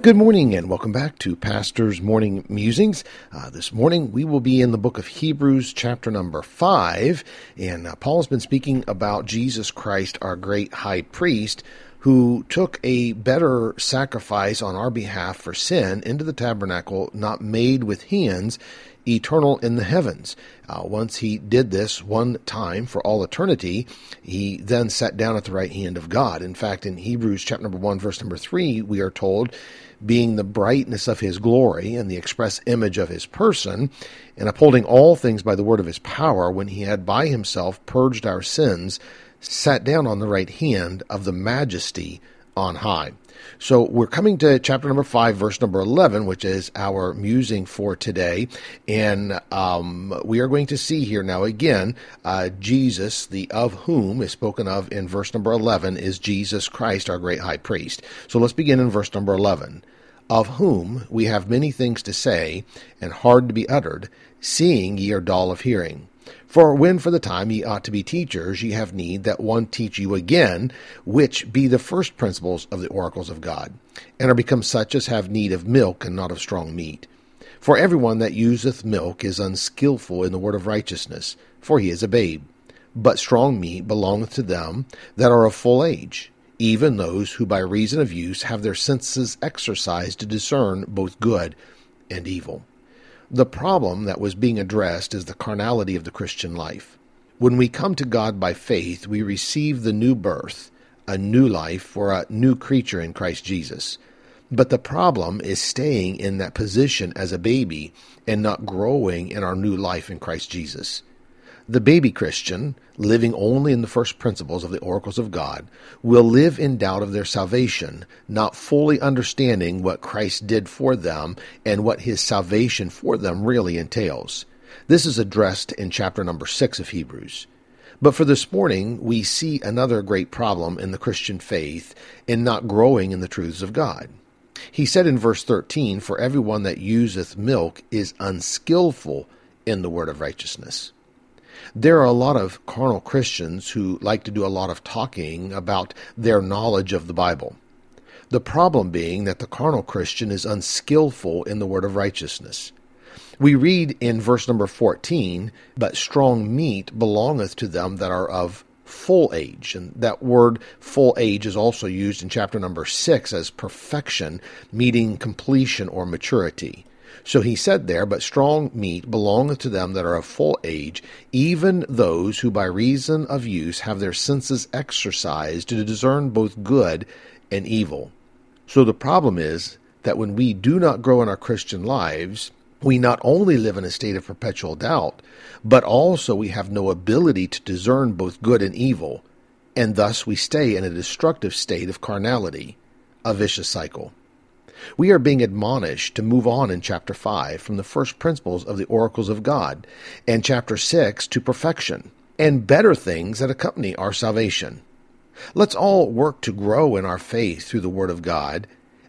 Good morning and welcome back to Pastor's Morning Musings. Uh, this morning we will be in the book of Hebrews, chapter number five, and uh, Paul has been speaking about Jesus Christ, our great high priest, who took a better sacrifice on our behalf for sin into the tabernacle, not made with hands, eternal in the heavens. Uh, once he did this one time for all eternity, he then sat down at the right hand of God. In fact, in Hebrews chapter number 1, verse number 3, we are told, being the brightness of his glory and the express image of his person, and upholding all things by the word of his power, when he had by himself purged our sins, sat down on the right hand of the majesty on high. So we're coming to chapter number five, verse number 11, which is our musing for today. And um, we are going to see here now again, uh, Jesus, the of whom is spoken of in verse number 11, is Jesus Christ, our great high priest. So let's begin in verse number 11. Of whom we have many things to say, and hard to be uttered, seeing ye are dull of hearing. For when for the time ye ought to be teachers, ye have need that one teach you again, which be the first principles of the oracles of God, and are become such as have need of milk and not of strong meat. For every one that useth milk is unskilful in the word of righteousness, for he is a babe. But strong meat belongeth to them that are of full age, even those who by reason of use have their senses exercised to discern both good and evil. The problem that was being addressed is the carnality of the Christian life. When we come to God by faith, we receive the new birth, a new life, for a new creature in Christ Jesus. But the problem is staying in that position as a baby and not growing in our new life in Christ Jesus. The baby Christian, living only in the first principles of the oracles of God, will live in doubt of their salvation, not fully understanding what Christ did for them and what his salvation for them really entails. This is addressed in chapter number 6 of Hebrews. But for this morning, we see another great problem in the Christian faith in not growing in the truths of God. He said in verse 13, For everyone that useth milk is unskilful in the word of righteousness. There are a lot of carnal Christians who like to do a lot of talking about their knowledge of the Bible. The problem being that the carnal Christian is unskillful in the word of righteousness. We read in verse number 14, But strong meat belongeth to them that are of full age. And that word full age is also used in chapter number 6 as perfection, meeting completion or maturity. So he said there, But strong meat belongeth to them that are of full age, even those who by reason of use have their senses exercised to discern both good and evil. So the problem is that when we do not grow in our Christian lives, we not only live in a state of perpetual doubt, but also we have no ability to discern both good and evil, and thus we stay in a destructive state of carnality, a vicious cycle. We are being admonished to move on in chapter 5 from the first principles of the oracles of God, and chapter 6 to perfection, and better things that accompany our salvation. Let's all work to grow in our faith through the Word of God,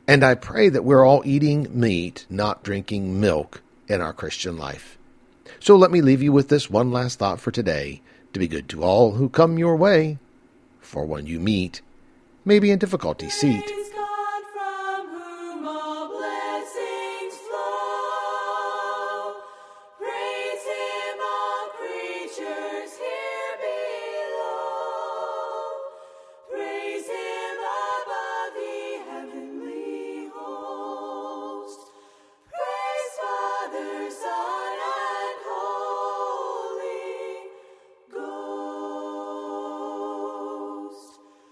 and I pray that we're all eating meat, not drinking milk, in our Christian life. So let me leave you with this one last thought for today to be good to all who come your way, for when you meet, maybe in difficulty seat